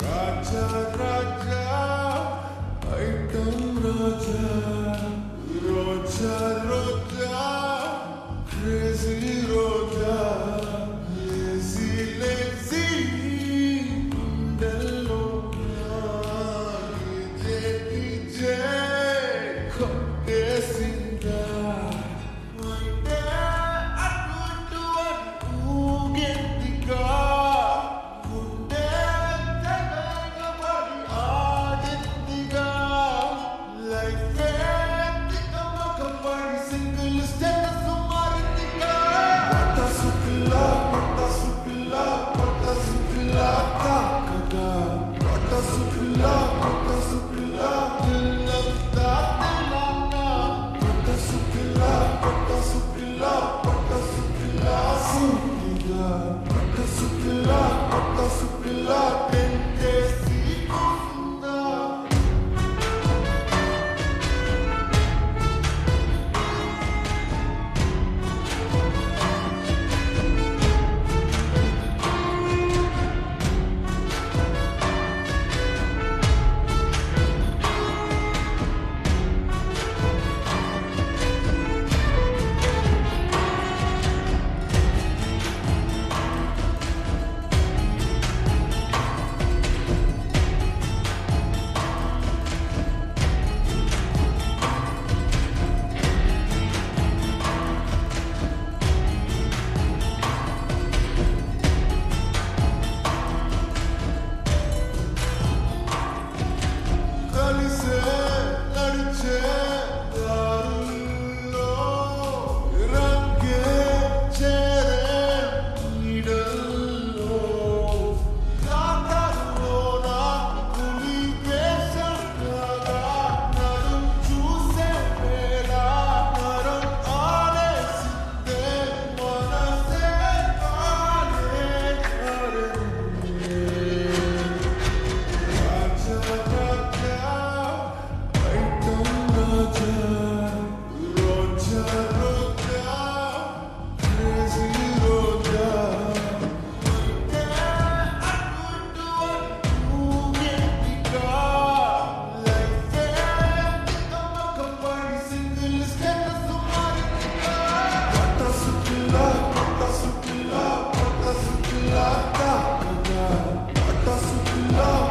Raja, Raja, I am Raja. Oh.